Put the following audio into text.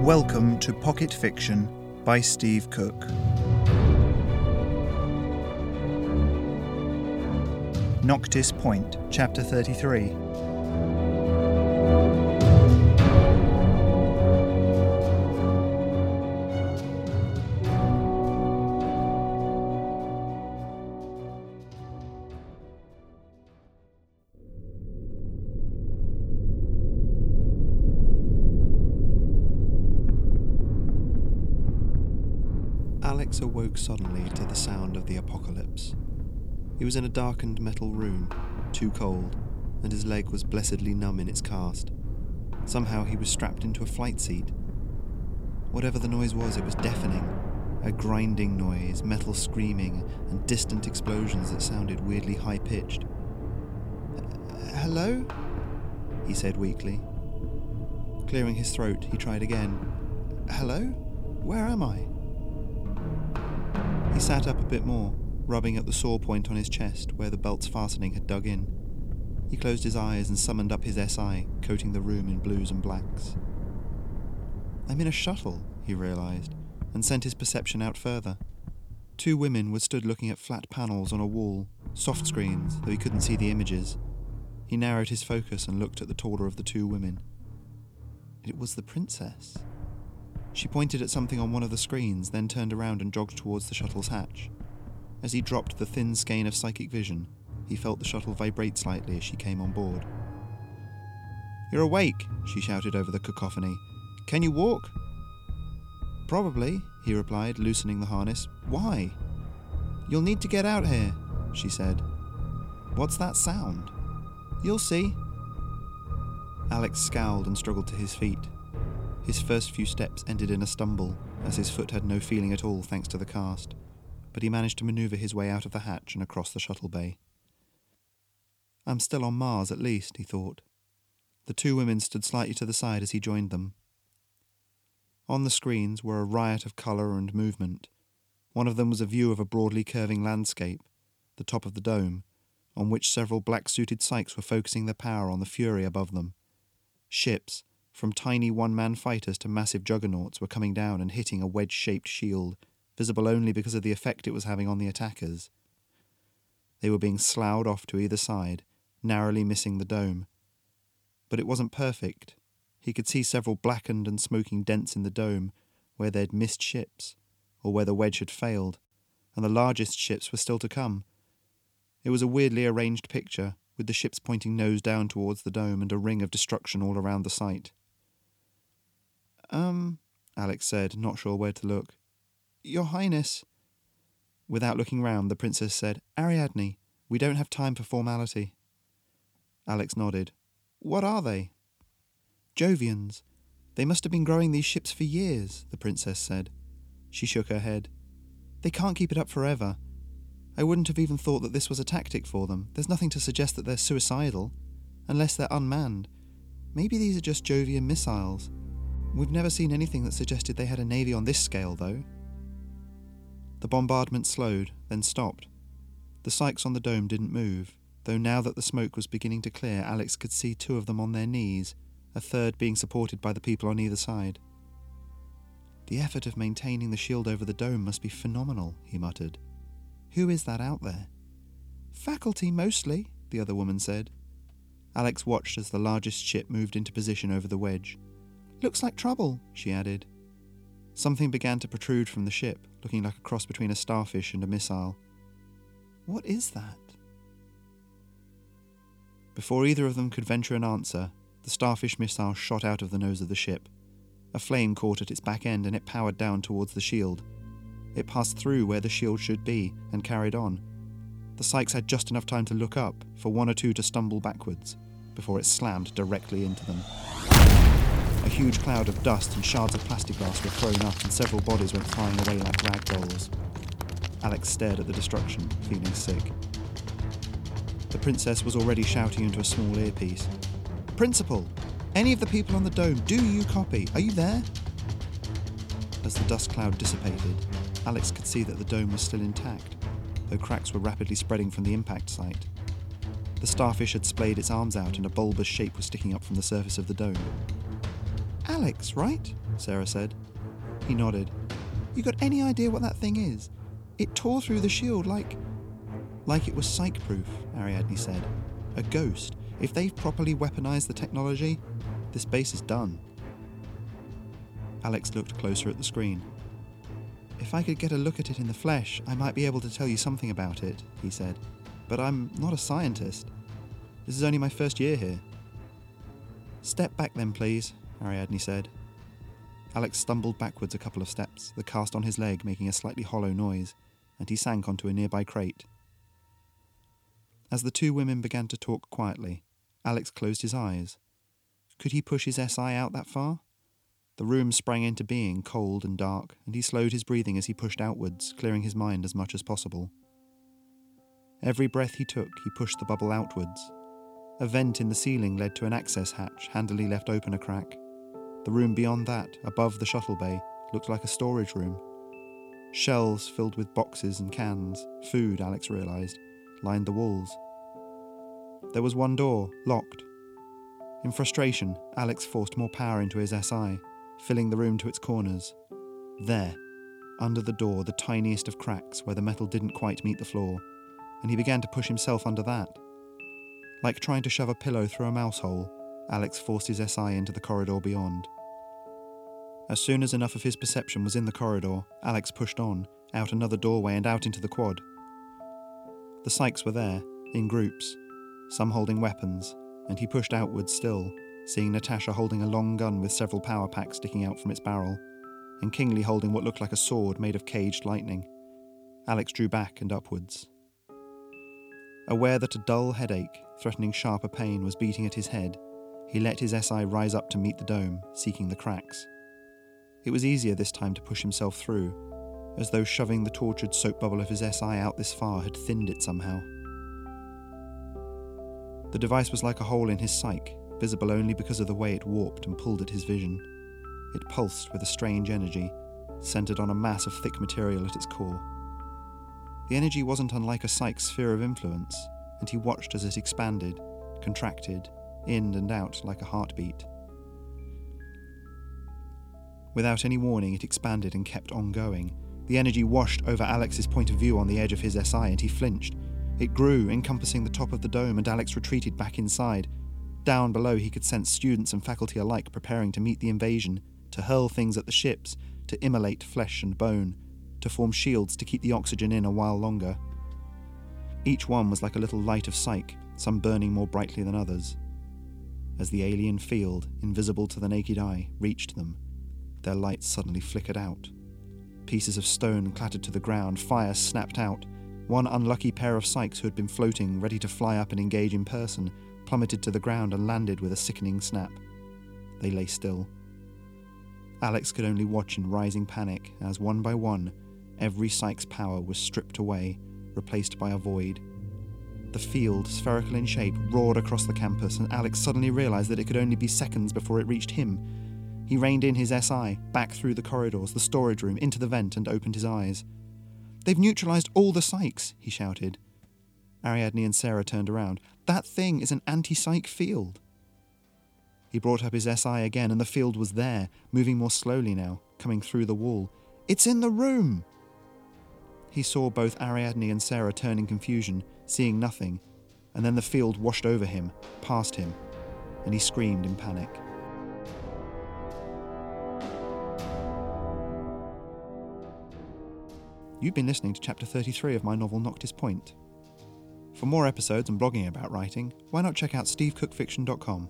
Welcome to Pocket Fiction by Steve Cook. Noctis Point, Chapter 33. Alex awoke suddenly to the sound of the apocalypse. He was in a darkened metal room, too cold, and his leg was blessedly numb in its cast. Somehow he was strapped into a flight seat. Whatever the noise was, it was deafening. A grinding noise, metal screaming, and distant explosions that sounded weirdly high pitched. Hello? He said weakly. Clearing his throat, he tried again. Hello? Where am I? He sat up a bit more, rubbing at the sore point on his chest where the belt's fastening had dug in. He closed his eyes and summoned up his SI, coating the room in blues and blacks. I'm in a shuttle, he realised, and sent his perception out further. Two women were stood looking at flat panels on a wall, soft screens, though he couldn't see the images. He narrowed his focus and looked at the taller of the two women. It was the princess. She pointed at something on one of the screens, then turned around and jogged towards the shuttle's hatch. As he dropped the thin skein of psychic vision, he felt the shuttle vibrate slightly as she came on board. You're awake, she shouted over the cacophony. Can you walk? Probably, he replied, loosening the harness. Why? You'll need to get out here, she said. What's that sound? You'll see. Alex scowled and struggled to his feet. His first few steps ended in a stumble, as his foot had no feeling at all thanks to the cast, but he managed to maneuver his way out of the hatch and across the shuttle bay. I'm still on Mars, at least, he thought. The two women stood slightly to the side as he joined them. On the screens were a riot of colour and movement. One of them was a view of a broadly curving landscape, the top of the dome, on which several black suited psychs were focusing their power on the fury above them. Ships, from tiny one man fighters to massive juggernauts, were coming down and hitting a wedge shaped shield, visible only because of the effect it was having on the attackers. They were being sloughed off to either side, narrowly missing the dome. But it wasn't perfect. He could see several blackened and smoking dents in the dome where they'd missed ships, or where the wedge had failed, and the largest ships were still to come. It was a weirdly arranged picture, with the ships pointing nose down towards the dome and a ring of destruction all around the site. Um, Alex said, not sure where to look. Your Highness. Without looking round, the princess said, Ariadne, we don't have time for formality. Alex nodded. What are they? Jovians. They must have been growing these ships for years, the princess said. She shook her head. They can't keep it up forever. I wouldn't have even thought that this was a tactic for them. There's nothing to suggest that they're suicidal, unless they're unmanned. Maybe these are just Jovian missiles. We've never seen anything that suggested they had a navy on this scale, though. The bombardment slowed, then stopped. The psychs on the dome didn't move, though now that the smoke was beginning to clear, Alex could see two of them on their knees, a third being supported by the people on either side. The effort of maintaining the shield over the dome must be phenomenal, he muttered. Who is that out there? Faculty, mostly, the other woman said. Alex watched as the largest ship moved into position over the wedge. Looks like trouble, she added. Something began to protrude from the ship, looking like a cross between a starfish and a missile. What is that? Before either of them could venture an answer, the starfish missile shot out of the nose of the ship. A flame caught at its back end and it powered down towards the shield. It passed through where the shield should be and carried on. The psychs had just enough time to look up for one or two to stumble backwards before it slammed directly into them. A huge cloud of dust and shards of plastic glass were thrown up, and several bodies went flying away like ragdolls. Alex stared at the destruction, feeling sick. The princess was already shouting into a small earpiece. Principal! Any of the people on the dome, do you copy? Are you there? As the dust cloud dissipated, Alex could see that the dome was still intact, though cracks were rapidly spreading from the impact site. The starfish had splayed its arms out and a bulbous shape was sticking up from the surface of the dome. Alex, right? Sarah said. He nodded. You got any idea what that thing is? It tore through the shield like. Like it was psych proof, Ariadne said. A ghost. If they've properly weaponized the technology, this base is done. Alex looked closer at the screen. If I could get a look at it in the flesh, I might be able to tell you something about it, he said. But I'm not a scientist. This is only my first year here. Step back then, please, Ariadne said. Alex stumbled backwards a couple of steps, the cast on his leg making a slightly hollow noise, and he sank onto a nearby crate. As the two women began to talk quietly, Alex closed his eyes. Could he push his SI out that far? The room sprang into being, cold and dark, and he slowed his breathing as he pushed outwards, clearing his mind as much as possible. Every breath he took, he pushed the bubble outwards. A vent in the ceiling led to an access hatch, handily left open a crack. The room beyond that, above the shuttle bay, looked like a storage room. Shelves filled with boxes and cans, food, Alex realised, lined the walls. There was one door, locked. In frustration, Alex forced more power into his SI, filling the room to its corners. There, under the door, the tiniest of cracks where the metal didn't quite meet the floor, and he began to push himself under that. Like trying to shove a pillow through a mouse hole, Alex forced his SI into the corridor beyond. As soon as enough of his perception was in the corridor, Alex pushed on, out another doorway and out into the quad. The psychs were there, in groups, some holding weapons, and he pushed outwards still, seeing Natasha holding a long gun with several power packs sticking out from its barrel, and Kingsley holding what looked like a sword made of caged lightning. Alex drew back and upwards. Aware that a dull headache, threatening sharper pain, was beating at his head, he let his SI rise up to meet the dome, seeking the cracks. It was easier this time to push himself through, as though shoving the tortured soap bubble of his SI out this far had thinned it somehow. The device was like a hole in his psyche, visible only because of the way it warped and pulled at his vision. It pulsed with a strange energy, centered on a mass of thick material at its core. The energy wasn't unlike a psychic sphere of influence, and he watched as it expanded, contracted, in and out like a heartbeat. Without any warning, it expanded and kept on going. The energy washed over Alex's point of view on the edge of his SI, and he flinched. It grew, encompassing the top of the dome, and Alex retreated back inside, down below, he could sense students and faculty alike preparing to meet the invasion, to hurl things at the ships, to immolate flesh and bone, to form shields to keep the oxygen in a while longer. Each one was like a little light of psyche, some burning more brightly than others. As the alien field, invisible to the naked eye, reached them, their lights suddenly flickered out. Pieces of stone clattered to the ground, fire snapped out. One unlucky pair of psychs who had been floating, ready to fly up and engage in person, plummeted to the ground and landed with a sickening snap. They lay still. Alex could only watch in rising panic as, one by one, every psych's power was stripped away, replaced by a void. The field, spherical in shape, roared across the campus, and Alex suddenly realized that it could only be seconds before it reached him. He reined in his SI, back through the corridors, the storage room, into the vent, and opened his eyes. They've neutralized all the psychs, he shouted. Ariadne and Sarah turned around. That thing is an anti psych field. He brought up his SI again, and the field was there, moving more slowly now, coming through the wall. It's in the room! He saw both Ariadne and Sarah turn in confusion, seeing nothing, and then the field washed over him, past him, and he screamed in panic. You've been listening to chapter 33 of my novel Noctis Point. For more episodes and blogging about writing, why not check out stevecookfiction.com?